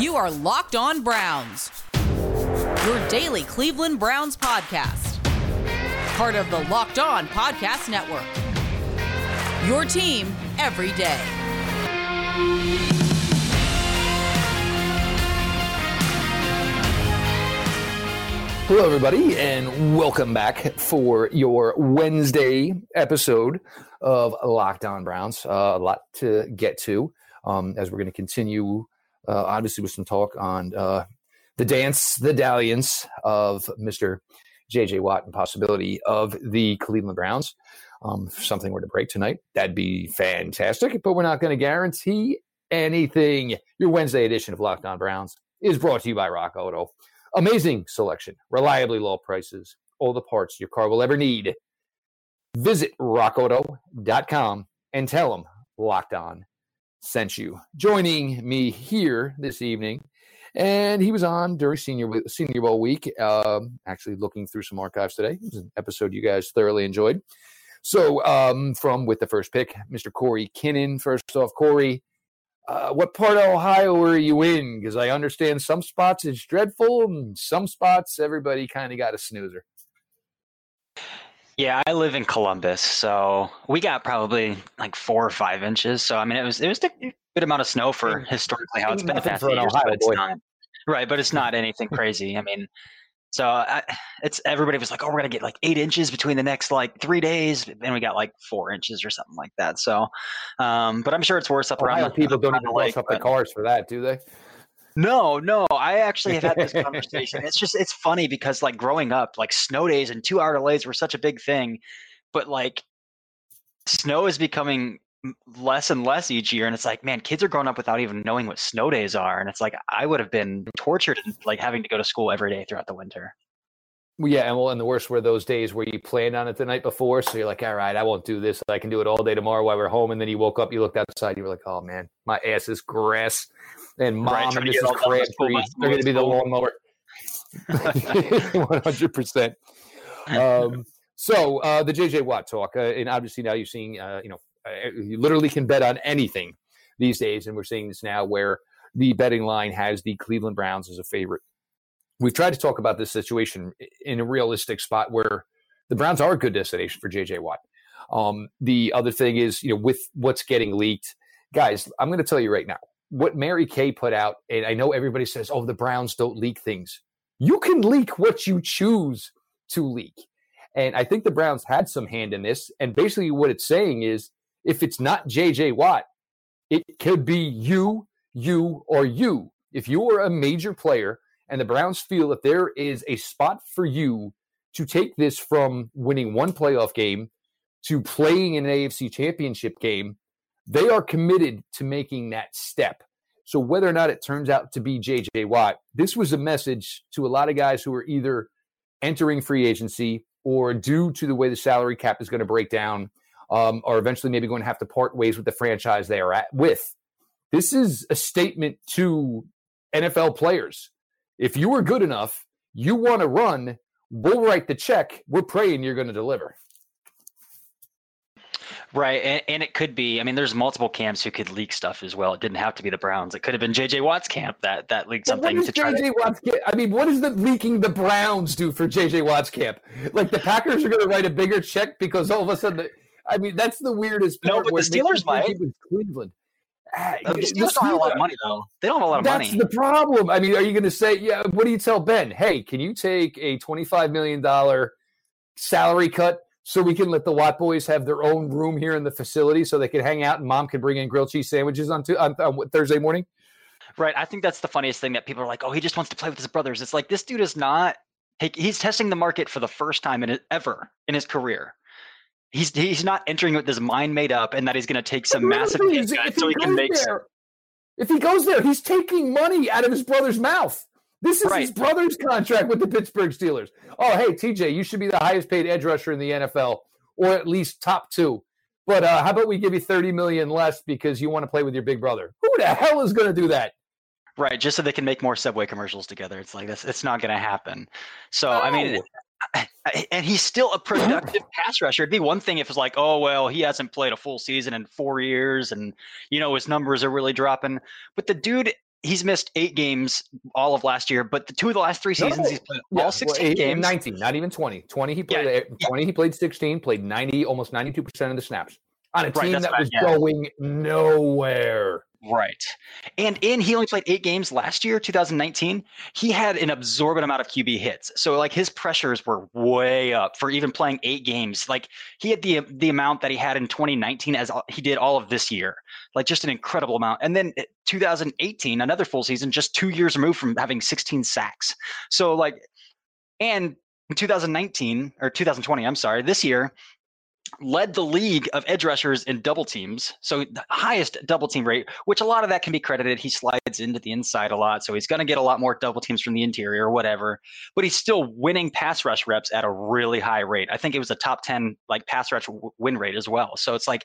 You are Locked On Browns, your daily Cleveland Browns podcast. Part of the Locked On Podcast Network. Your team every day. Hello, everybody, and welcome back for your Wednesday episode of Locked On Browns. Uh, a lot to get to um, as we're going to continue, uh, obviously, with some talk on uh, the dance, the dalliance of Mr. JJ Watt and possibility of the Cleveland Browns. Um, if something were to break tonight, that'd be fantastic, but we're not going to guarantee anything. Your Wednesday edition of Locked On Browns is brought to you by Rock Auto. Amazing selection, reliably low prices, all the parts your car will ever need. Visit rockauto.com and tell them Locked On sent you. Joining me here this evening, and he was on during Senior Senior Bowl week. Um, actually, looking through some archives today. It was an episode you guys thoroughly enjoyed. So, um, from with the first pick, Mr. Corey Kinnan. First off, Corey, uh, what part of Ohio are you in? Because I understand some spots it's dreadful, and some spots everybody kind of got a snoozer. Yeah, I live in Columbus, so we got probably like four or five inches. So I mean, it was it was a good amount of snow for historically how it's been the past years, but it's boy. not right. But it's not anything crazy. I mean, so I, it's everybody was like, "Oh, we're gonna get like eight inches between the next like three days," and we got like four inches or something like that. So, um, but I'm sure it's worse up Ohio around. People don't even wash up the cars for that, do they? No, no. I actually have had this conversation. it's just it's funny because like growing up, like snow days and two hour delays were such a big thing, but like snow is becoming less and less each year and it's like man kids are growing up without even knowing what snow days are and it's like i would have been tortured like having to go to school every day throughout the winter yeah, and well, and the worst were those days where you planned on it the night before, so you're like, all right, I won't do this. I can do it all day tomorrow while we're home. And then you woke up, you looked outside, you were like, oh man, my ass is grass and mom and Mrs. Crabtree are going to be the lawnmower. One hundred percent. Um, so uh, the JJ Watt talk, uh, and obviously now you're seeing, uh, you know, uh, you literally can bet on anything these days, and we're seeing this now where the betting line has the Cleveland Browns as a favorite. We've tried to talk about this situation in a realistic spot where the Browns are a good destination for JJ Watt. Um, the other thing is, you know, with what's getting leaked, guys, I'm going to tell you right now, what Mary Kay put out, and I know everybody says, oh, the Browns don't leak things. You can leak what you choose to leak. And I think the Browns had some hand in this. And basically, what it's saying is if it's not JJ Watt, it could be you, you, or you. If you are a major player and the Browns feel that there is a spot for you to take this from winning one playoff game to playing in an AFC championship game, they are committed to making that step. So whether or not it turns out to be JJ Watt, this was a message to a lot of guys who are either entering free agency or due to the way the salary cap is going to break down, um, are eventually maybe going to have to part ways with the franchise they are at with. This is a statement to NFL players. If you are good enough, you want to run, we'll write the check. We're praying you're going to deliver. Right, and, and, it could be. I mean, there's multiple camps who could leak stuff as well. It didn't have to be the Browns. It could have been JJ Watt's camp that that leaked something what to try. JJ Watt's camp? I mean, what does the leaking the Browns do for JJ Watt's camp? Like the Packers are going to write a bigger check because all of a sudden, the, I mean, that's the weirdest. Part no, but the Steelers might. Cleveland. Uh, the Steelers don't have a lot of money though. They don't have a lot of that's money. That's the problem. I mean, are you going to say, yeah? What do you tell Ben? Hey, can you take a twenty-five million dollar salary cut? so we can let the Watt boys have their own room here in the facility so they can hang out and mom can bring in grilled cheese sandwiches on, on, on Thursday morning? Right. I think that's the funniest thing that people are like, oh, he just wants to play with his brothers. It's like this dude is not. he's testing the market for the first time in ever in his career. He's he's not entering with this mind made up and that he's going to take some massive hit so he, he can make. There, if he goes there, he's taking money out of his brother's mouth. This is right. his brother's contract with the Pittsburgh Steelers. Oh, hey, TJ, you should be the highest paid edge rusher in the NFL, or at least top two. But uh, how about we give you thirty million less because you want to play with your big brother? Who the hell is going to do that? Right, just so they can make more Subway commercials together. It's like this. it's not going to happen. So I mean, and he's still a productive pass rusher. It'd be one thing if it's like, oh well, he hasn't played a full season in four years, and you know his numbers are really dropping. But the dude he's missed eight games all of last year, but the two of the last three seasons no, he's played yeah, all 16 well, games. 19, not even 20. 20 he played yeah, 20 he played 16, played 90 almost 92% of the snaps on a team that was going nowhere. Right. And in he only played eight games last year, 2019. He had an absorbent amount of QB hits. So like his pressures were way up for even playing eight games. Like he had the the amount that he had in 2019 as he did all of this year. Like just an incredible amount. And then eh, 2018, another full season, just two years removed from having 16 sacks. So like and in 2019 or 2020, I'm sorry, this year led the league of edge rushers in double teams. So the highest double team rate, which a lot of that can be credited. He slides into the inside a lot. So he's going to get a lot more double teams from the interior or whatever, but he's still winning pass rush reps at a really high rate. I think it was a top 10 like pass rush win rate as well. So it's like,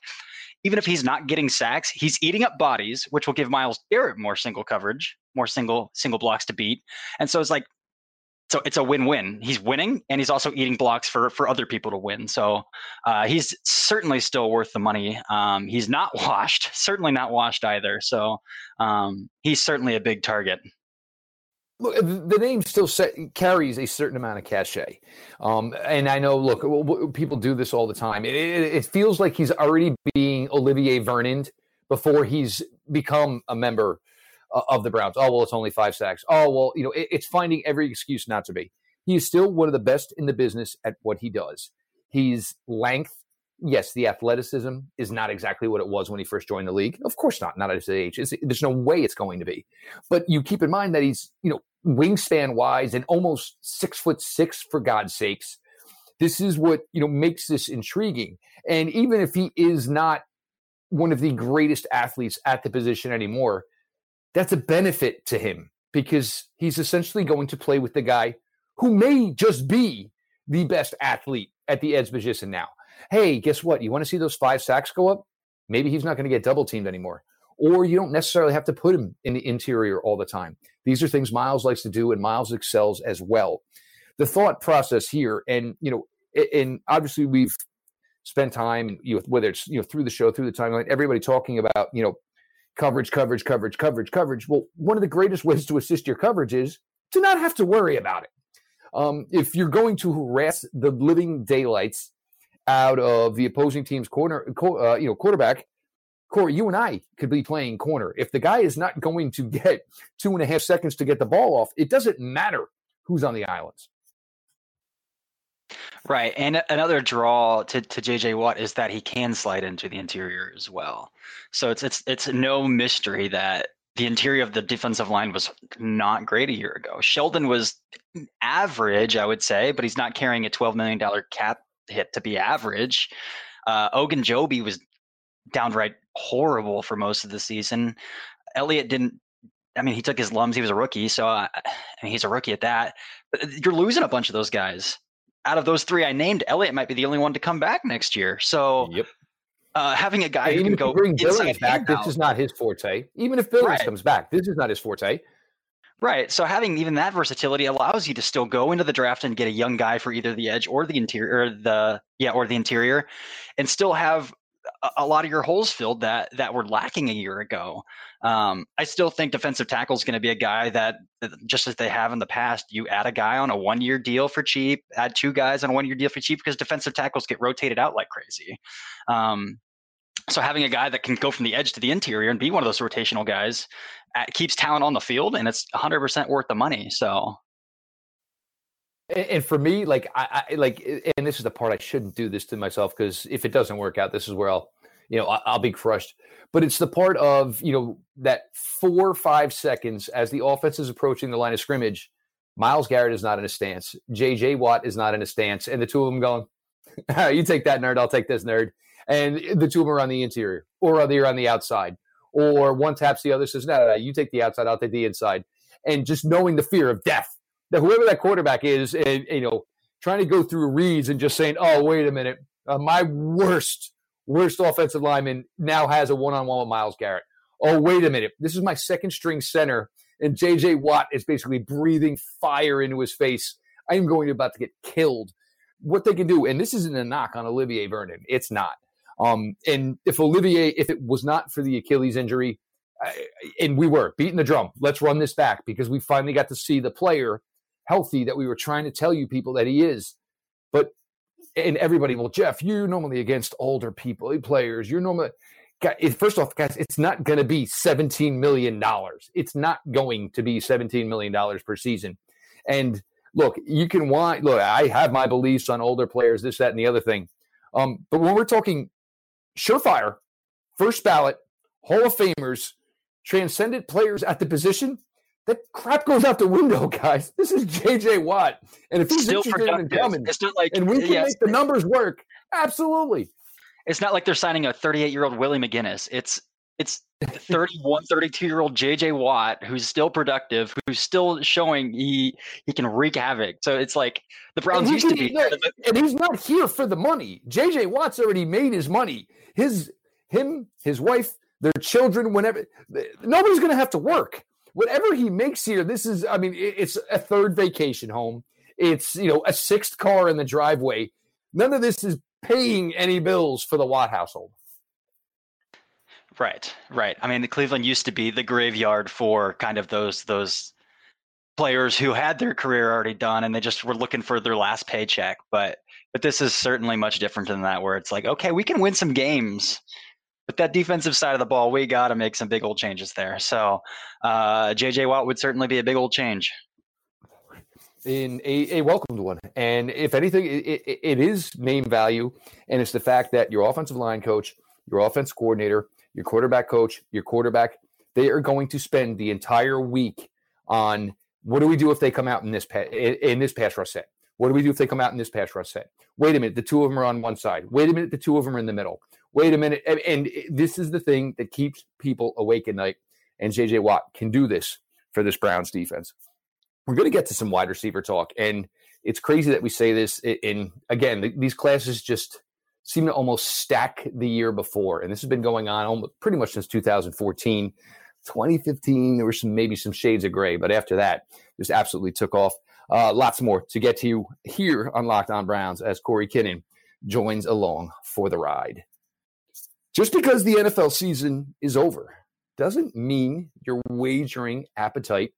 even if he's not getting sacks, he's eating up bodies, which will give Myles Garrett more single coverage, more single single blocks to beat. And so it's like so it's a win-win. He's winning, and he's also eating blocks for for other people to win. So uh, he's certainly still worth the money. Um, he's not washed, certainly not washed either. So um, he's certainly a big target. Look, the name still set, carries a certain amount of cachet, um, and I know. Look, people do this all the time. It, it, it feels like he's already being Olivier Vernon before he's become a member of the Browns. Oh, well, it's only five sacks. Oh, well, you know, it, it's finding every excuse not to be. He is still one of the best in the business at what he does. He's length. Yes, the athleticism is not exactly what it was when he first joined the league. Of course not, not at his age. It's, there's no way it's going to be. But you keep in mind that he's, you know, wingspan wise and almost six foot six, for God's sakes. This is what, you know, makes this intriguing. And even if he is not one of the greatest athletes at the position anymore, that's a benefit to him because he's essentially going to play with the guy who may just be the best athlete at the edge position now. Hey, guess what? You want to see those five sacks go up? Maybe he's not going to get double teamed anymore. Or you don't necessarily have to put him in the interior all the time. These are things Myles likes to do, and Myles excels as well. The thought process here, and you know, and obviously we've spent time, you know, whether it's you know through the show, through the timeline, everybody talking about you know coverage, coverage, coverage, coverage, coverage. Well, one of the greatest ways to assist your coverage is to not have to worry about it. Um, if you're going to harass the living daylights out of the opposing team's corner, uh, you know, quarterback, Corey, you and I could be playing corner. If the guy is not going to get two and a half seconds to get the ball off, it doesn't matter who's on the islands. Right. And another draw to, to JJ Watt is that he can slide into the interior as well. So it's it's it's no mystery that the interior of the defensive line was not great a year ago. Sheldon was average, I would say, but he's not carrying a $12 million cap hit to be average. Uh, Ogunjobi was downright horrible for most of the season. Elliott didn't I mean, he took his lums. He was a rookie, so uh, I mean, he's a rookie at that. But you're losing a bunch of those guys out of those three I named, Elliott might be the only one to come back next year. So yep. Uh, having a guy who can go bring back, this is not his forte. Even if Billings right. comes back, this is not his forte. Right. So having even that versatility allows you to still go into the draft and get a young guy for either the edge or the interior, or the yeah, or the interior, and still have a, lot of your holes filled that that were lacking a year ago. Um, I still think defensive tackle is going to be a guy that, just as they have in the past, you add a guy on a one year deal for cheap, add two guys on a one year deal for cheap because defensive tackles get rotated out like crazy. Um, so having a guy that can go from the edge to the interior and be one of those rotational guys uh, keeps talent on the field, and it's 100% worth the money. So and for me, like I, I, like, and this is the part I shouldn't do this to myself because if it doesn't work out, this is where I'll, you know, I'll be crushed. But it's the part of you know that four or five seconds as the offense is approaching the line of scrimmage. Myles Garrett is not in a stance. J.J. Watt is not in a stance, and the two of them going, "You take that nerd, I'll take this nerd," and the two of them are on the interior, or they're on the outside, or one taps the other, says, "No, no, no, you take the outside, I'll take the inside," and just knowing the fear of death that whoever that quarterback is, and you know, trying to go through reads and just saying, "Oh, wait a minute, uh, my worst, worst offensive lineman now has a one-on-one with Myles Garrett." Oh, wait a minute, this is my second string center, and J.J. Watt is basically breathing fire into his face. I am going to about to get killed. What they can do, and this isn't a knock on Olivier Vernon, it's not. Um, and if Olivier, if it was not for the Achilles injury, and we were beating the drum. Let's run this back because we finally got to see the player healthy that we were trying to tell you people that he is. But and everybody, well, Jeff, you're normally against older people, players. You're normally first off, guys, it's not going to be $17 million. It's not going to be $17 million per season. And look, you can want, look, I have my beliefs on older players, this, that, and the other thing. Um, but when we're talking surefire, first ballot, Hall of Famers, transcendent players at the position, that crap goes out the window, guys. This is JJ Watt. And if he's Still interested productive. in coming It's not like and we can yes, make the numbers work, absolutely. it's not like they're signing a 38 year old Willie McGinest. It's it's 31, 32 year old JJ Watt who's still productive, who's still showing he he can wreak havoc. So it's like the Browns used to be. and he's not here for the money. JJ Watt's already made his money. His him, his wife, their children, whenever nobody's going to have to work. Whatever he makes here, this is. I mean, it's a third vacation home. It's you know a sixth car in the driveway. None of this is paying any bills for the Watt household. Right, right. I mean, Cleveland used to be the graveyard for kind of those those players who had their career already done and they just were looking for their last paycheck. But but this is certainly much different than that, where it's like, okay, we can win some games. But that defensive side of the ball, we got to make some big old changes there. So, uh, JJ Watt would certainly be a big old change. in a, a welcomed one. And if anything, it, it, it is name value, and it's the fact that your offensive line coach, your offense coordinator, your quarterback coach, your quarterback, they are going to spend the entire week on what do we do if they come out in this pa- in, in this pass rush set? What do we do if they come out in this pass rush set? Wait a minute, the two of them are on one side. Wait a minute, the two of them are in the middle. Wait a minute, and, and this is the thing that keeps people awake at night. And JJ Watt can do this for this Browns defense. We're going to get to some wide receiver talk and it's crazy that we say this in again these classes just seem to almost stack the year before and this has been going on pretty much since 2014 2015 there were some maybe some shades of gray but after that just absolutely took off. Uh, lots more to get to you here on locked on browns as corey kinnan joins along for the ride just because the nfl season is over doesn't mean your wagering appetite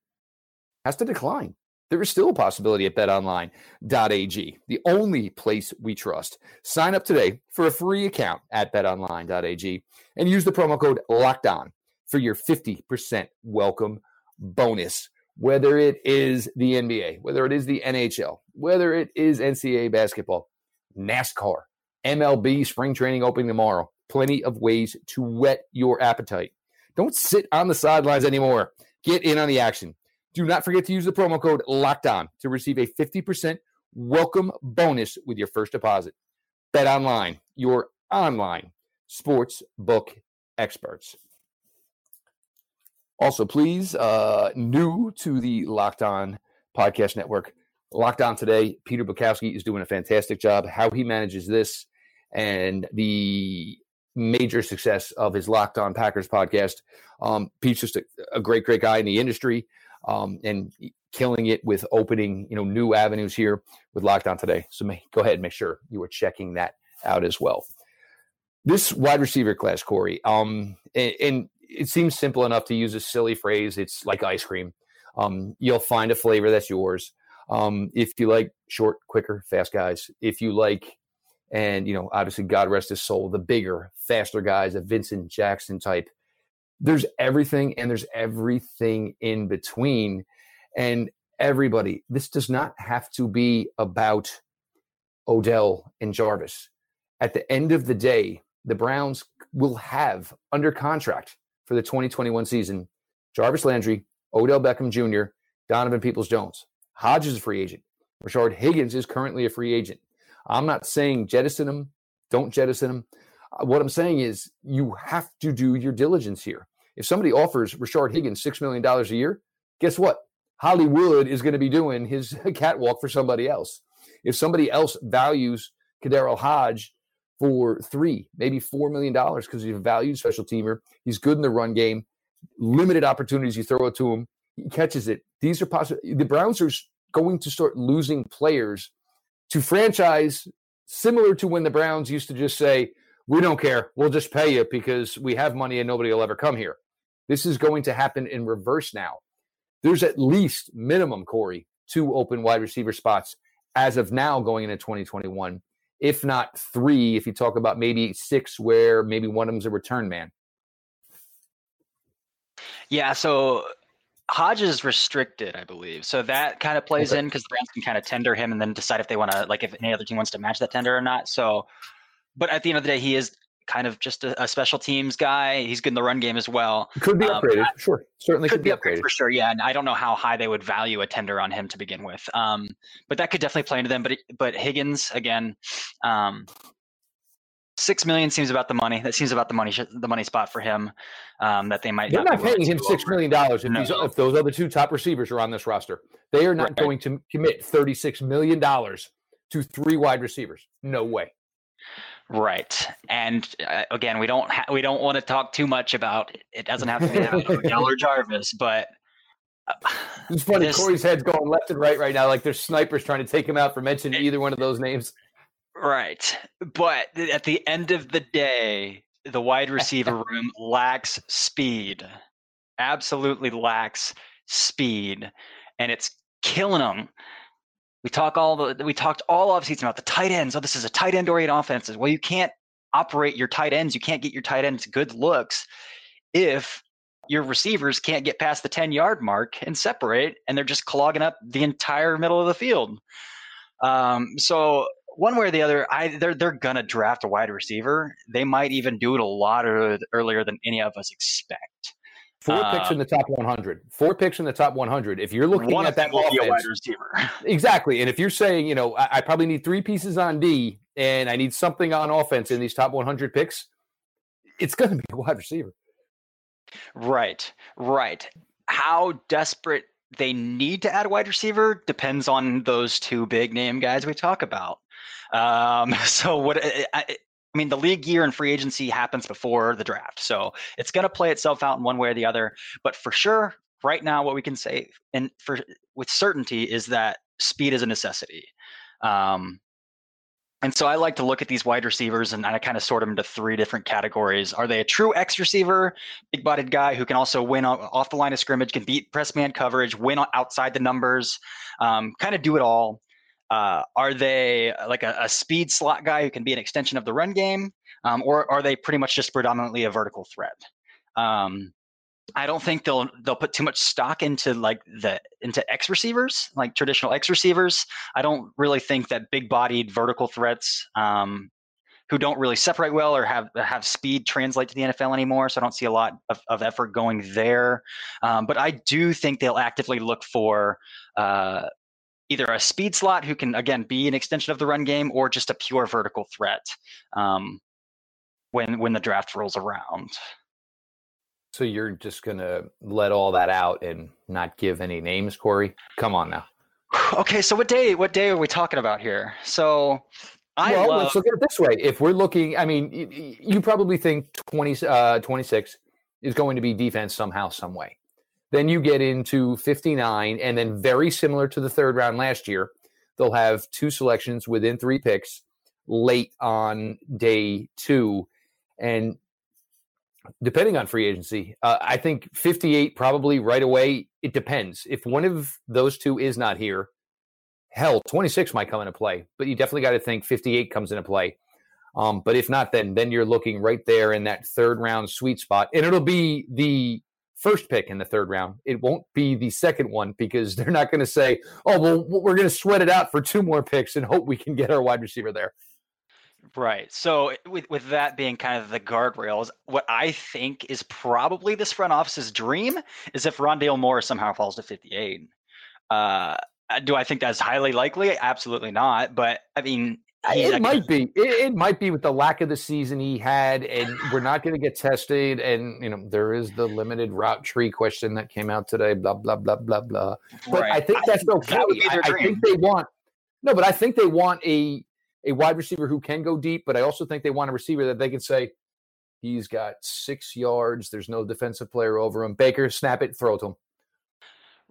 has to decline. There is still a possibility at betonline.ag, the only place we trust. Sign up today for a free account at betonline.ag and use the promo code locked on for your 50% welcome bonus. Whether it is the NBA, whether it is the NHL, whether it is NCAA basketball, NASCAR, MLB spring training opening tomorrow, plenty of ways to whet your appetite. Don't sit on the sidelines anymore. Get in on the action. Do not forget to use the promo code locked on to receive a 50% welcome bonus with your first deposit. Bet online, your online sports book experts. Also, please, uh, new to the Locked On Podcast Network, Locked On today, Peter Bukowski is doing a fantastic job. How he manages this and the major success of his Locked On Packers podcast. Um, Pete's just a, a great, great guy in the industry um, and killing it with opening you know new avenues here with Locked On today. So may, go ahead and make sure you are checking that out as well. This wide receiver class, Corey, um, and, and it seems simple enough to use a silly phrase. It's like ice cream. Um, you'll find a flavor that's yours. Um, if you like short, quicker, fast guys, if you like, and you know, obviously, God rest his soul, the bigger, faster guys, a Vincent Jackson type there's everything and there's everything in between. And everybody, this does not have to be about Odell and Jarvis. At the end of the day, the Browns will have under contract for the 2021 season Jarvis Landry, Odell Beckham Jr., Donovan Peoples Jones. Hodge is a free agent. Rashard Higgins is currently a free agent. I'm not saying jettison them, don't jettison him. Uh, What I'm saying is you have to do your diligence here. If somebody offers Rashard Higgins $6 million a year, guess what? Hollywood is going to be doing his catwalk for somebody else. If somebody else values KhaDarel Hodge for three, maybe $4 million because he's a valued special teamer, he's good in the run game, limited opportunities, you throw it to him, he catches it. These are possible. The Browns are going to start losing players to franchise similar to when the Browns used to just say, we don't care. We'll just pay you because we have money and nobody will ever come here. This is going to happen in reverse now. There's at least minimum, Corey, two open wide receiver spots as of now going into 2021, if not three, if you talk about maybe six, where maybe one of them's a return man. Yeah, so Hodges is restricted, I believe. So that kind of plays okay. in because the Browns can kind of tender him and then decide if they want to, like, if any other team wants to match that tender or not. So, but at the end of the day, he is kind of just a, a special teams guy. He's good in the run game as well. Could be um, upgraded, sure. Certainly could, could be upgraded. for sure. Yeah, and I don't know how high they would value a tender on him to begin with. Um, but that could definitely play into them. But but Higgins again, um, six million seems about the money. That seems about the money the money spot for him. Um, that they might. They're not, not paying him six million dollars if, no. if those other two top receivers are on this roster. They are not right. going to commit thirty six million dollars to three wide receivers. No way. Right, and uh, again, we don't ha- we don't want to talk too much about it. Doesn't have to be Odell or Jarvis, but uh, it's funny. This, Corey's head's going left and right right now, like there's snipers trying to take him out for mentioning either one of those names. Right. But at the end of the day, the wide receiver room lacks speed. Absolutely lacks speed. And it's killing them. We talk all the we talked all off season about the tight ends. Oh, this is a tight end oriented offense. Well, you can't operate your tight ends. You can't get your tight ends good looks if your receivers can't get past the 10 yard mark and separate and they're just clogging up the entire middle of the field. Um, so one way or the other, I they're they're gonna draft a wide receiver. They might even do it a lot earlier than any of us expect. Four uh, picks in the top 100. Four picks in the top 100. If you're looking at that offense, wide receiver. exactly. And if you're saying, you know, I, I, probably need three pieces on D and I need something on offense in these top 100 picks, it's going to be a wide receiver. Right. Right. How desperate they need to add a wide receiver depends on those two big name guys we talk about. Um, so what I, I, mean, the league year and free agency happens before the draft, so it's going to play itself out in one way or the other. But for sure, right now, what we can say and for with certainty is that speed is a necessity. Um, and so I like to look at these wide receivers and I kind of sort them into three different categories. Are they a true X receiver, big bodied guy who can also win off the line of scrimmage, can beat press man coverage, win outside the numbers, um, kind of do it all? Uh, are they uh, like a, a, speed slot guy who can be an extension of the run game, um, or are they pretty much just predominantly a vertical threat? Um, I don't think they'll they'll put too much stock into like the into X receivers, like traditional X receivers. I don't really think that big bodied vertical threats um, who don't really separate well or have have speed translate to the NFL anymore. So I don't see a lot of, of effort going there. Um, but I do think they'll actively look for uh, either a speed slot who can again be an extension of the run game or just a pure vertical threat um, when when the draft rolls around. So you're just gonna let all that out and not give any names, Corey? Come on now. Okay, so what day? What day are we talking about here? So I well, love... let's look at it this way. If we're looking, I mean, you, you probably think 20, uh, 26 is going to be defense somehow, some way. Then you get into 59, and then very similar to the third round last year, they'll have two selections within three picks late on day two. And depending on free agency, uh, I think 58 probably right away. It depends. If one of those two is not here, hell, 26 might come into play, but you definitely got to think 58 comes into play. Um, but if not, then then you're looking right there in that third round sweet spot, and it'll be the first pick in the third round. It won't be the second one because they're not going to say, "Oh, well, we're going to sweat it out for two more picks and hope we can get our wide receiver there." Right. So with with that being kind of the guardrails, what I think is probably this front office's dream is if Rondale Moore somehow falls to 58. Uh, do I think that's highly likely? Absolutely not. But I mean, it might be. It, it, might be with the lack of the season he had, and we're not going to get tested. And you know, there is the limited route tree question that came out today. Blah blah blah blah blah. But right. I think that's I okay. That I, I think they want no, but I think they want a a wide receiver who can go deep. But I also think they want a receiver that they can say he's got six yards. There's no defensive player over him. Baker, snap it, throw to him.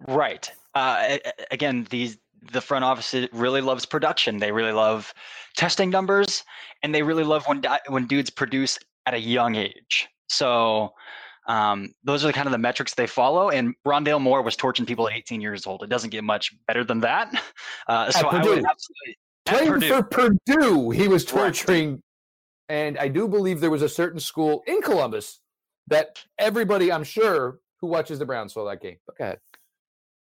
Right. Uh, again, these the front office really loves production. They really love testing numbers, and they really love when when dudes produce at a young age. So Um, those are the kind of the metrics they follow. And Rondale Moore was torching people at 18 years old. It doesn't get much better than that. Uh, so I would absolutely playing Purdue. for Purdue, he was torturing. Right. And I do believe there was a certain school in Columbus that everybody, I'm sure, who watches the Browns saw that game. But go ahead.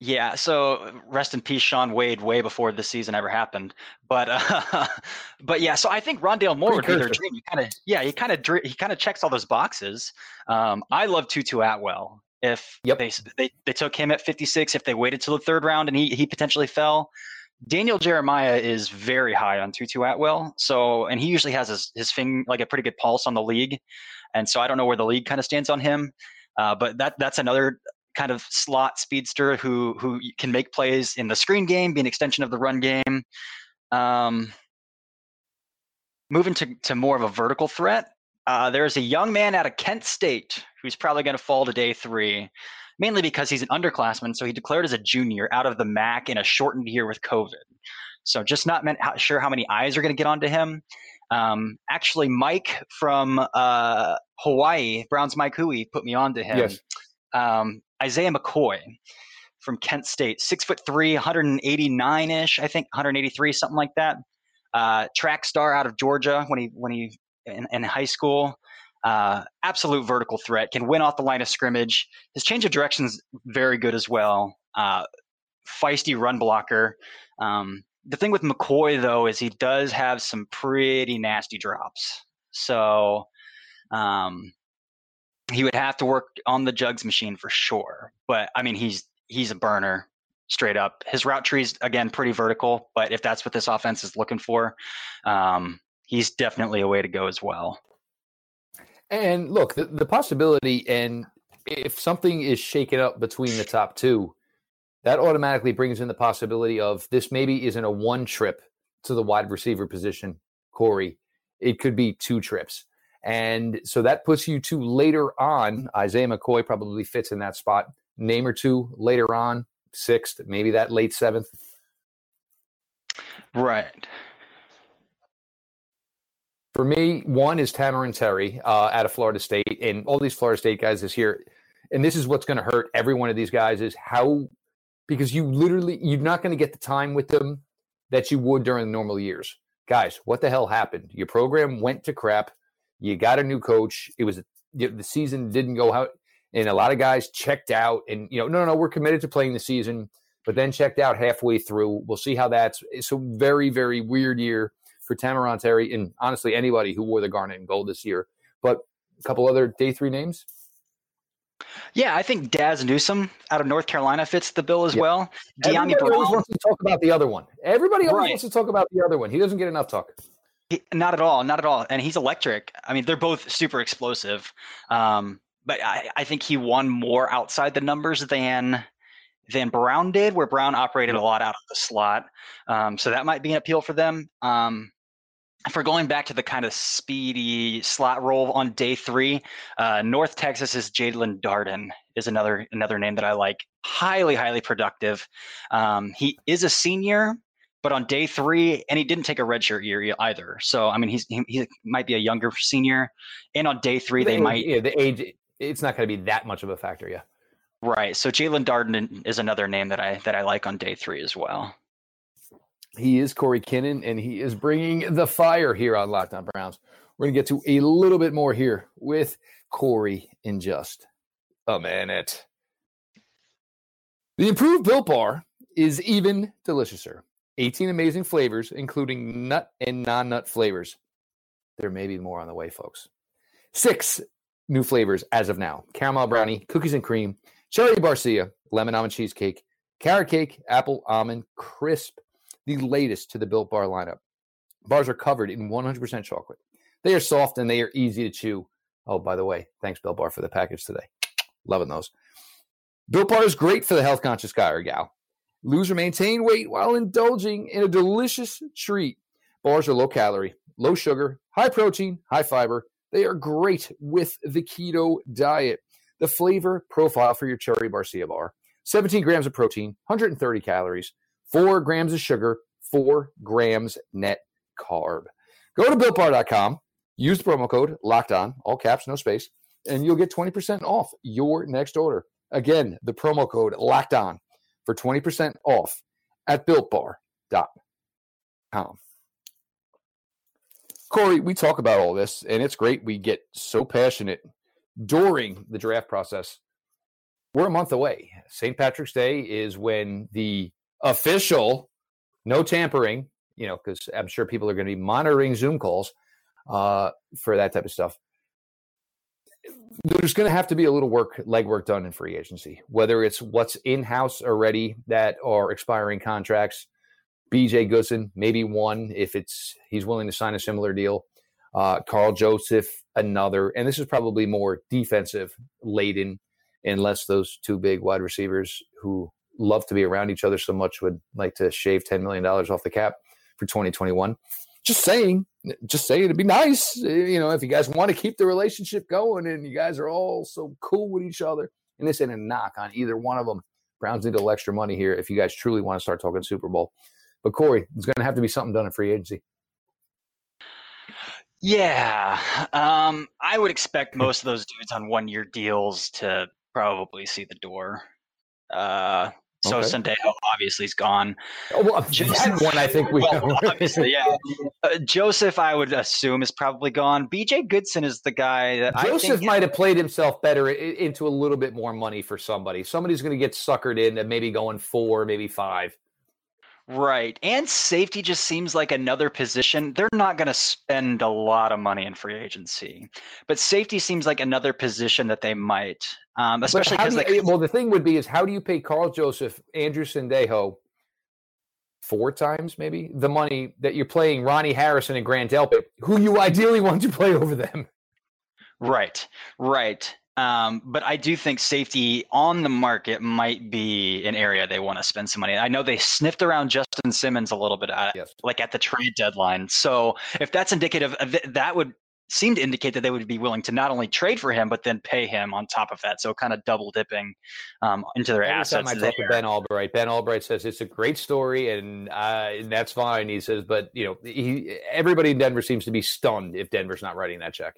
Yeah, so rest in peace, Shaun Wade, way before the season ever happened. But uh, but yeah, so I think Rondale Moore would be their dream. He kind of yeah, he kind of he kind of checks all those boxes. Um, I love Tutu Atwell. If yep. they, they they took him at 56, if they waited till the third round and he he potentially fell, Daniel Jeremiah is very high on Tutu Atwell. So, and he usually has his, his thing like a pretty good pulse on the league. And so I don't know where the league kind of stands on him. Uh, but that that's another kind of slot speedster who who can make plays in the screen game, be an extension of the run game. Um, moving to, to more of a vertical threat, uh, there's a young man out of Kent State who's probably going to fall to day three mainly because he's an underclassman. So he declared as a junior out of the MAC in a shortened year with COVID. So just not meant how, sure how many eyes are going to get onto him. Um, actually, Mike from uh, Hawaii, Browns Mike Hui, put me on to him. Yes. Um, Isaiah McKoy from Kent State, six foot three, 189 ish, I think 183, something like that. Uh, track star out of Georgia when he when he in, in high school uh, absolute vertical threat, can win off the line of scrimmage. His change of direction is very good as well. Uh, feisty run blocker. Um, the thing with McCoy though is he does have some pretty nasty drops. So um, he would have to work on the jugs machine for sure. But I mean, he's he's a burner straight up. His route tree is again pretty vertical, but if that's what this offense is looking for, um, he's definitely a way to go as well. And look, the, the possibility, and if something is shaken up between the top two, that automatically brings in the possibility of this maybe isn't a one trip to the wide receiver position, Corey. It could be two trips. And so that puts you to later on. Isaiah McKoy probably fits in that spot. Name or two later on, sixth, maybe that late seventh. Right. For me, one is Tamorrion Terry uh, out of Florida State, and all these Florida State guys this year. And this is what's going to hurt every one of these guys is how, because you literally you're not going to get the time with them that you would during normal years. Guys, what the hell happened? Your program went to crap. You got a new coach. It was the season didn't go out, and a lot of guys checked out. And you know, no, no, no, we're committed to playing the season, but then checked out halfway through. We'll see how that's. It's a very, very weird year for Tamorrion Terry and honestly anybody who wore the garnet and gold this year. But a couple other day three names. Yeah, I think Dazz Newsome out of North Carolina fits the bill as well. Dyami Brown always wants to talk about the other one. Everybody always right. wants to talk about the other one. He doesn't get enough talk. He, not at all, not at all. And he's electric. I mean, they're both super explosive. Um, but I, I think he won more outside the numbers than than Brown did, where Brown operated a lot out of the slot. Um, so that might be an appeal for them. Um, for going back to the kind of speedy slot role on day three, uh, North Texas's Jaelon Darden is another another name that I like. Highly, highly productive. Um, he is a senior, but on day three, and he didn't take a redshirt year either. So I mean, he's he, he might be a younger senior, and on day three, the they might yeah, the age. It's not going to be that much of a factor, yeah. Right. So Jaelon Darden is another name that I that I like on day three as well. He is Corey Kinnan, and he is bringing the fire here on Locked On Browns. We're gonna get to a little bit more here with Corey in just a minute. The improved Built Bar is even deliciouser. 18 amazing flavors, including nut and non-nut flavors. There may be more on the way, folks. Six new flavors as of now: caramel brownie, cookies and cream, cherry barcia, lemon almond cheesecake, carrot cake, apple almond crisp, the latest to the Built Bar lineup. Bars are covered in 100% chocolate. They are soft and they are easy to chew. Oh, by the way, thanks Built Bar for the package today. Loving those. Built Bar is great for the health conscious guy or gal. Lose or maintain weight while indulging in a delicious treat. Bars are low calorie, low sugar, high protein, high fiber. They are great with the keto diet the flavor profile for your cherry barcia bar 17 grams of protein, 130 calories, 4 grams of sugar, 4 grams net carb. Go to builtbar.com, use the promo code locked on, all caps, no space, and you'll get 20% off your next order. Again, the promo code locked on for 20% off at builtbar.com. Corey, we talk about all this, and it's great. We get so passionate during the draft process. We're a month away. St. Patrick's Day is when the official, no tampering, you know, because I'm sure people are going to be monitoring Zoom calls uh, for that type of stuff. There's going to have to be a little work, legwork done in free agency, whether it's what's in house already that are expiring contracts. BJ Goodson, maybe one if it's he's willing to sign a similar deal. Uh, Karl Joseph, another, and this is probably more defensive laden, unless those two big wide receivers who love to be around each other so much would like to shave ten million dollars off the cap for 2021. Just saying, just saying it'd be nice, you know, if you guys want to keep the relationship going and you guys are all so cool with each other. And this ain't a knock on either one of them. Browns need a little extra money here if you guys truly want to start talking Super Bowl. But Corey, it's going to have to be something done in free agency. Yeah, um, I would expect most of those dudes on one-year deals to probably see the door. Uh, so okay. Obviously is gone. Oh, well, Joseph, one I think we well, obviously yeah. Uh, Joseph, I would assume is probably gone. BJ Goodson is the guy that Joseph might have played himself better into a little bit more money for somebody. Somebody's going to get suckered in and maybe going four, maybe five. Right. And safety just seems like another position. They're not going to spend a lot of money in free agency, but safety seems like another position that they might, um, especially because like. Well, the thing would be is how do you pay Karl Joseph, Andrew Sendejo, four times maybe the money that you're playing Ronnie Harrison and Grant Delpit, who you ideally want to play over them? Right. Right. Um, but I do think safety on the market might be an area they want to spend some money. I know they sniffed around Justin Simmons a little bit at yes. like at the trade deadline. So if that's indicative that would seem to indicate that they would be willing to not only trade for him but then pay him on top of that. So kind of double dipping um, into their Every assets. Time I talk to Ben Albright, Ben Albright says it's a great story and, uh, and that's fine. He says, but you know, he everybody in Denver seems to be stunned if Denver's not writing that check.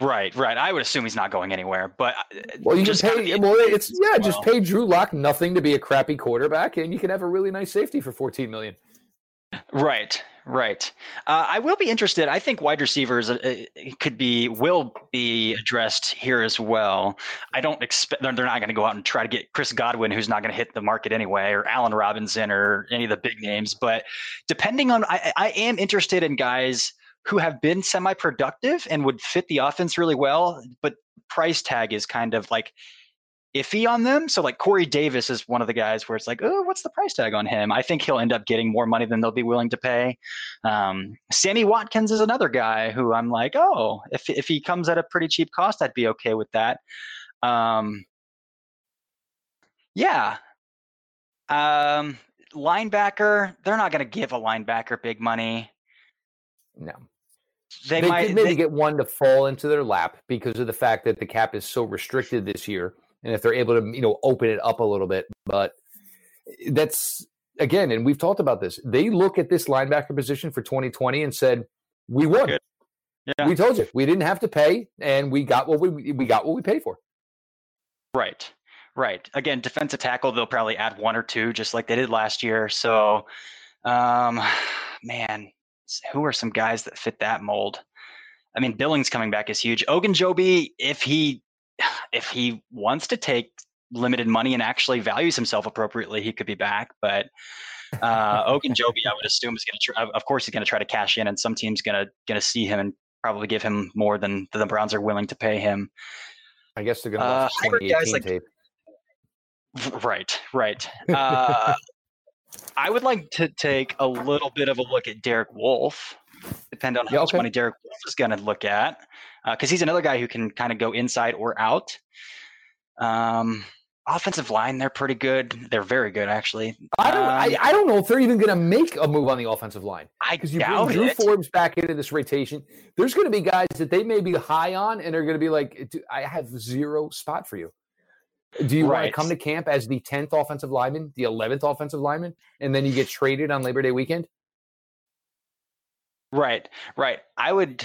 Right, right. I would assume he's not going anywhere. But uh, well, you just pay. Well, it's yeah, well. just pay Drew Lock nothing to be a crappy quarterback, and you can have a really nice safety for fourteen million. Right, right. Uh, I will be interested. I think wide receivers uh, uh could be will be addressed here as well. I don't expect they're, they're not going to go out and try to get Chris Godwin, who's not going to hit the market anyway, or Allen Robinson, or any of the big names. But depending on, I, I am interested in guys who have been semi-productive and would fit the offense really well, but price tag is kind of like iffy on them. So like Corey Davis is one of the guys where it's like, oh, what's the price tag on him? I think he'll end up getting more money than they'll be willing to pay. Um, Sammy Watkins is another guy who I'm like, oh, if if he comes at a pretty cheap cost, I'd be okay with that. Um, yeah. Um, linebacker, they're not going to give a linebacker big money. No. They, they might could maybe they, get one to fall into their lap because of the fact that the cap is so restricted this year, and if they're able to, you know, open it up a little bit. But that's again, and we've talked about this. They look at this linebacker position for 2020 and said, "We won. Yeah. We told you we didn't have to pay, and we got what we we got what we paid for." Right. Right. Again, defensive tackle, they'll probably add one or two, just like they did last year. So, um, man, who are some guys that fit that mold? I mean, Billings coming back is huge. Ogunjobi, if he if he wants to take limited money and actually values himself appropriately, he could be back. But uh, Ogunjobi, I would assume is going to. Try, of course, he's going to try to cash in, and some team's going to going to see him and probably give him more than the Browns are willing to pay him. I guess they're going to uh, 2018 like, tape. Right, right. Uh, I would like to take a little bit of a look at Derek Wolfe, depend on how yeah, okay. much money Derek Wolfe is going to look at, because uh, he's another guy who can kind of go inside or out. Um, offensive line, they're pretty good. They're very good, actually. I don't. Um, I, I, don't know if they're even going to make a move on the offensive line. I Because you bring Drew it. Forbes back into this rotation. There's going to be guys that they may be high on, and they're going to be like, "I have zero spot for you." Do you right. want to come to camp as the 10th offensive lineman, the 11th offensive lineman, and then you get traded on Labor Day weekend? Right, right. I would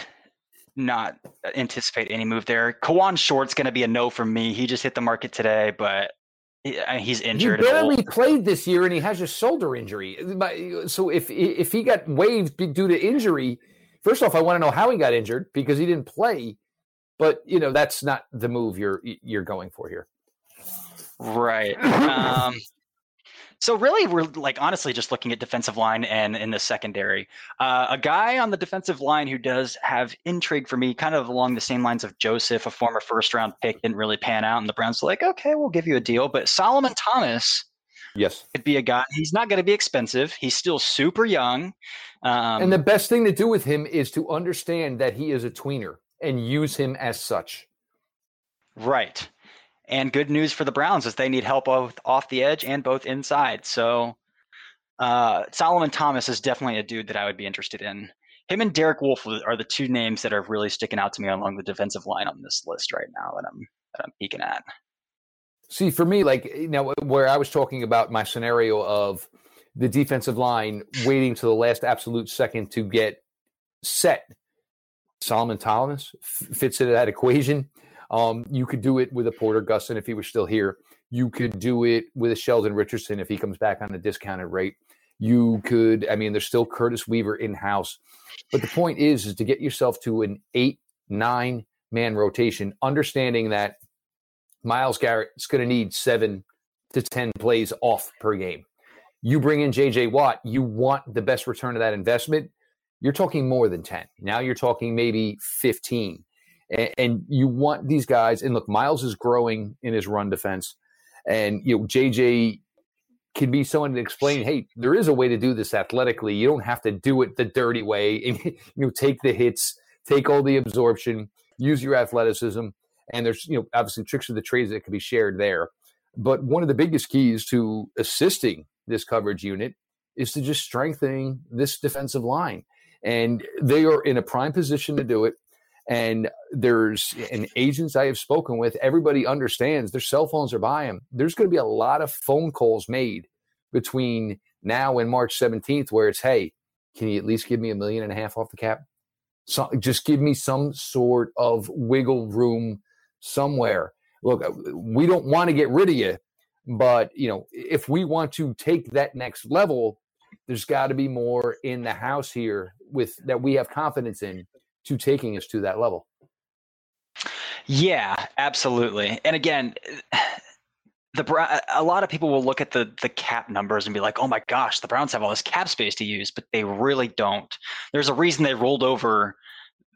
not anticipate any move there. Kawann Short's going to be a no for me. He just hit the market today, but he's injured. He barely played this year, and he has a shoulder injury. So if if he got waived due to injury, first off, I want to know how he got injured because he didn't play. But you know that's not the move you're you're going for here. Right. Um, so really, we're like honestly just looking at defensive line and in the secondary. Uh, a guy on the defensive line who does have intrigue for me, kind of along the same lines of Joseph, a former first round pick, didn't really pan out, and the Browns were like, okay, we'll give you a deal. But Solomon Thomas, yes, could be a guy. He's not going to be expensive. He's still super young. Um, and the best thing to do with him is to understand that he is a tweener and use him as such. Right. And good news for the Browns is they need help both off the edge and both inside. So uh, Solomon Thomas is definitely a dude that I would be interested in. Him and Derek Wolfe are the two names that are really sticking out to me along the defensive line on this list right now that I'm that I'm peeking at. See, for me, like you know, where I was talking about my scenario of the defensive line waiting to the last absolute second to get set. Solomon Thomas fits into that equation. Um, you could do it with a Porter Gustin if he was still here. You could do it with a Sheldon Richardson if he comes back on a discounted rate. You could, I mean, there's still Curtis Weaver in house. But the point is, is to get yourself to an eight, nine man rotation, understanding that Myles Garrett is going to need seven to 10 plays off per game. You bring in JJ Watt, you want the best return of that investment. You're talking more than 10. Now you're talking maybe 15 and, and you want these guys. And look, Myles is growing in his run defense, and you know JJ can be someone to explain, hey, there is a way to do this athletically. You don't have to do it the dirty way, and you know take the hits, take all the absorption, use your athleticism, and there's you know obviously tricks of the trades that can be shared there. But one of the biggest keys to assisting this coverage unit is to just strengthening this defensive line. And they are in a prime position to do it. And there's and agents I have spoken with, everybody understands their cell phones are by them. There's going to be a lot of phone calls made between now and March 17th where it's, hey, can you at least give me a million and a half off the cap? So just give me some sort of wiggle room somewhere. Look, uh, we don't want to get rid of you, but you know, if we want to take that next level, there's got to be more in the house here with that we have confidence in to taking us to that level. Yeah, absolutely. And again, the a lot of people will look at the the cap numbers and be like, "Oh my gosh, the Browns have all this cap space to use," but they really don't. There's a reason they rolled over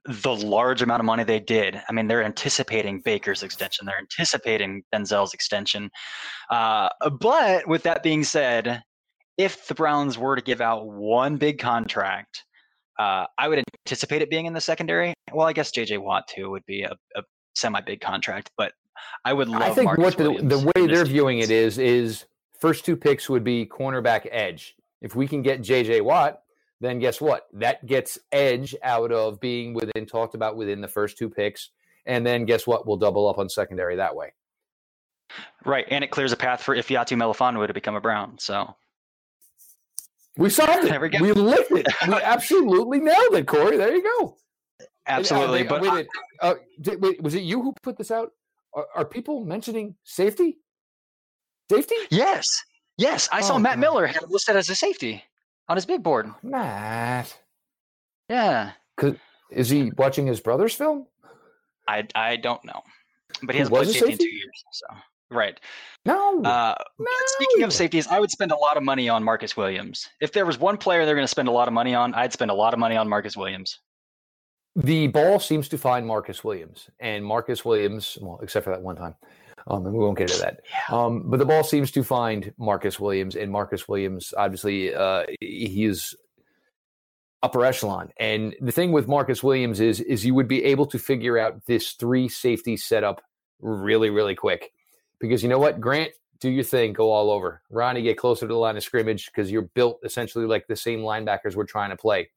the large amount of money they did. I mean, they're anticipating Baker's extension, they're anticipating Denzel's extension. Uh, but with that being said, if the Browns were to give out one big contract uh, I would anticipate it being in the secondary. Well, I guess JJ Watt too would be a, a semi big contract, but I would love. I think Marcus what the, the way they're viewing it is is first two picks would be cornerback edge. If we can get JJ Watt, then guess what? That gets edge out of being within talked about within the first two picks, and then guess what? We'll double up on secondary that way. Right, and it clears a path for Ifeatu Melifonwu to become a Brown. So we solved it. We, we licked it. We absolutely nailed it, Corey. There you go. Absolutely. And, uh, but wait, uh, did, wait, was it you who put this out? Are, are, people mentioning safety? Safety? Yes. Yes. I oh, saw Matt God. Miller had listed as a safety on his big board. Matt. Yeah. Is he watching his brother's film? I I don't know, but he hasn't played safety in two years. So Right. No. Uh, no. Speaking of safeties, I would spend a lot of money on Marcus Williams. If there was one player they're going to spend a lot of money on, I'd spend a lot of money on Marcus Williams. The ball seems to find Marcus Williams, and Marcus Williams, well, except for that one time, um, and we won't get into that. Yeah. Um, but the ball seems to find Marcus Williams, and Marcus Williams, obviously, uh, he's upper echelon. And the thing with Marcus Williams is, is you would be able to figure out this three safety setup really, really quick because you know what, Grant, do your thing, go all over. Ronnie, get closer to the line of scrimmage because you're built essentially like the same linebackers we're trying to play.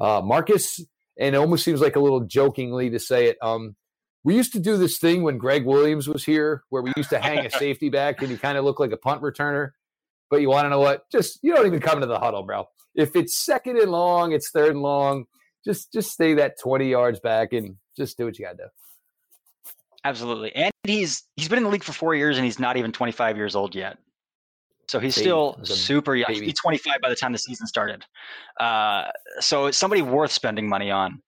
Uh, Marcus, and it almost seems like a little jokingly to say it. Um, we used to do this thing when Gregg Williams was here, where we used to hang a safety back and he kind of looked like a punt returner. But you want to know what? Just you don't even come into the huddle, bro. If it's second and long, it's third and long. just just stay that 20 yards back and just do what you got to do. Absolutely. And he's he's been in the league for 4 years and he's not even 25 years old yet. So he's baby. still super young. He's 25 by the time the season started. Uh, so it's somebody worth spending money on.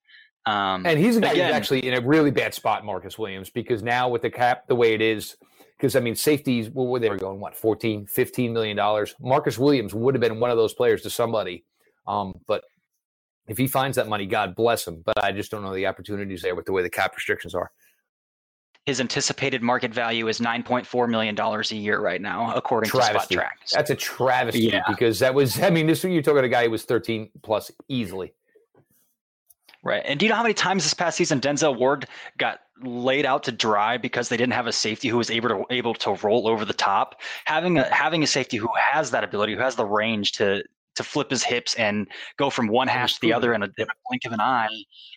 Um, and he's a guy again, who's actually in a really bad spot, Marcus Williams, because now with the cap the way it is, because I mean safeties, well, they were going what 14, 15 million dollars. Marcus Williams would have been one of those players to somebody, um, but if he finds that money, God bless him. But I just don't know the opportunities there with the way the cap restrictions are. His anticipated market value is nine point four million dollars a year right now, according travesty. to Spotrac. That's a travesty yeah. because that was. I mean, this you're talking about a guy who was thirteen plus easily. Right. And do you know how many times this past season Denzel Ward got laid out to dry because they didn't have a safety who was able to able to roll over the top? Having a having a safety who has that ability, who has the range to to flip his hips and go from one hash to the other in a, in a, blink of an eye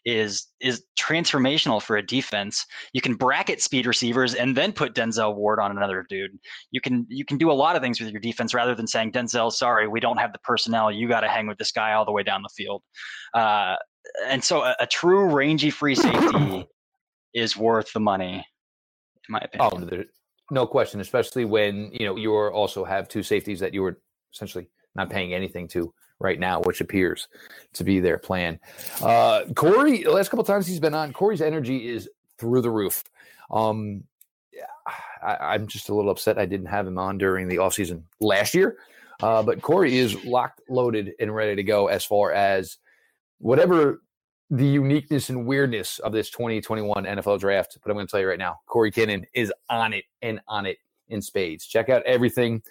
is is transformational for a defense. You can bracket speed receivers and then put Denzel Ward on another dude. You can you can do a lot of things with your defense rather than saying Denzel, sorry, we don't have the personnel. You got to hang with this guy all the way down the field. Uh, and so a, a, true rangy free safety is worth the money, in my oh, opinion. Oh, no question, especially when you know you also have two safeties that you were essentially not paying anything to right now, which appears to be their plan. Uh, Corey, the last couple times he's been on, Corey's energy is through the roof. Um, I, am just a little upset I didn't have him on during the offseason last year. Uh, but Corey is locked, loaded, and ready to go as far as whatever the uniqueness and weirdness of this 2021 NFL draft. But I'm going to tell you right now, Corey Kinnan is on it and on it in spades. Check out everything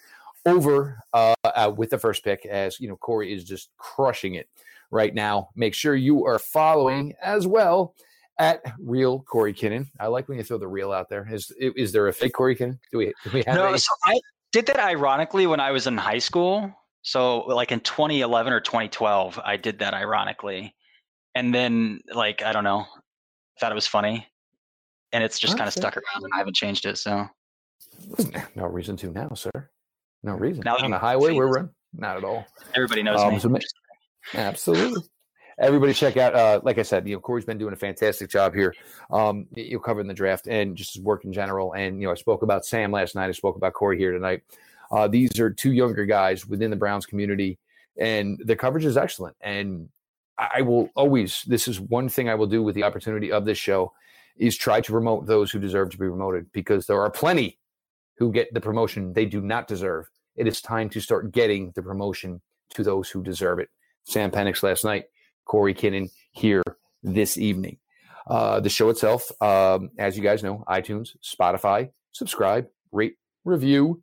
over uh, uh, with the first pick, as you know, Corey is just crushing it right now. Make sure you are following as well at real Corey Kinnan. I like when you throw the real out there. Is is there a fake Corey Kinnan? Do we do we have? No, so I did that ironically when I was in high school. So like in 2011 or 2012, I did that ironically, and then like I don't know, thought it was funny, and it's just kind of stuck around, and I haven't changed it. So no reason to now, sir. No reason. Now on the highway, we're running. Not at all. Everybody knows um, me. So, absolutely. Everybody check out. Uh, like I said, you know, Corey's been doing a fantastic job here. Um, you are covering the draft and just his work in general. And you know, I spoke about Sam last night. I spoke about Corey here tonight. Uh, these are two younger guys within the Browns community, and the coverage is excellent. And I will always. This is one thing I will do with the opportunity of this show is try to promote those who deserve to be promoted because there are plenty who get the promotion they do not deserve. It is time to start getting the promotion to those who deserve it. Sam Penix last night, Corey Kinnan here this evening. Uh, the show itself, um, as you guys know, iTunes, Spotify, subscribe, rate, review.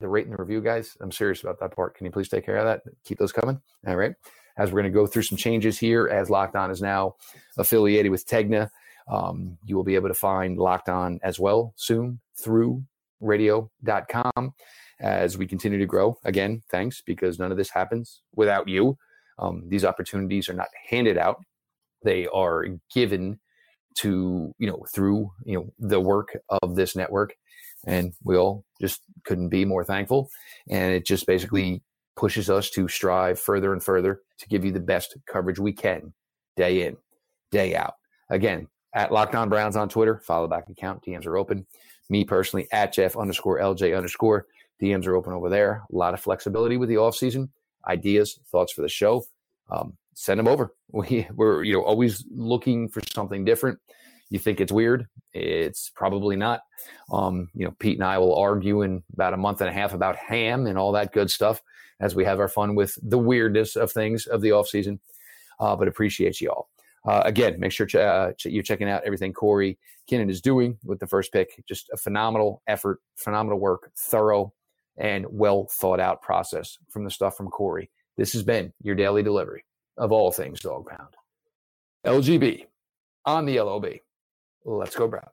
The rate and the review, guys. I'm serious about that part. Can you please take care of that? Keep those coming. All right. As we're going to go through some changes here, as Locked On is now affiliated with Tegna, um, you will be able to find Locked On as well soon through radio.com as we continue to grow. Again, thanks because none of this happens without you. Um, these opportunities are not handed out; they are given to you know through you know the work of this network, and we all just couldn't be more thankful. And it just basically pushes us to strive further and further to give you the best coverage we can, day in, day out. Again, at Locked On Browns on Twitter, follow back account. DMs are open. Me personally at Jeff underscore LJ underscore. DMs are open over there. A lot of flexibility with the off season. Ideas, thoughts for the show. Um, send them over. We, we're you know always looking for something different. You think it's weird? It's probably not. Um, you know, Pete and I will argue in about a month and a half about ham and all that good stuff as we have our fun with the weirdness of things of the off season. Uh, but appreciate you all. Uh, again, make sure ch- uh, ch- you're checking out everything Corey Kinnan is doing with the first pick. Just a phenomenal effort, phenomenal work, thorough and well thought out process from the stuff from Corey. This has been your daily delivery of all things dog pound. LGB on the LOB. Let's go, Brown.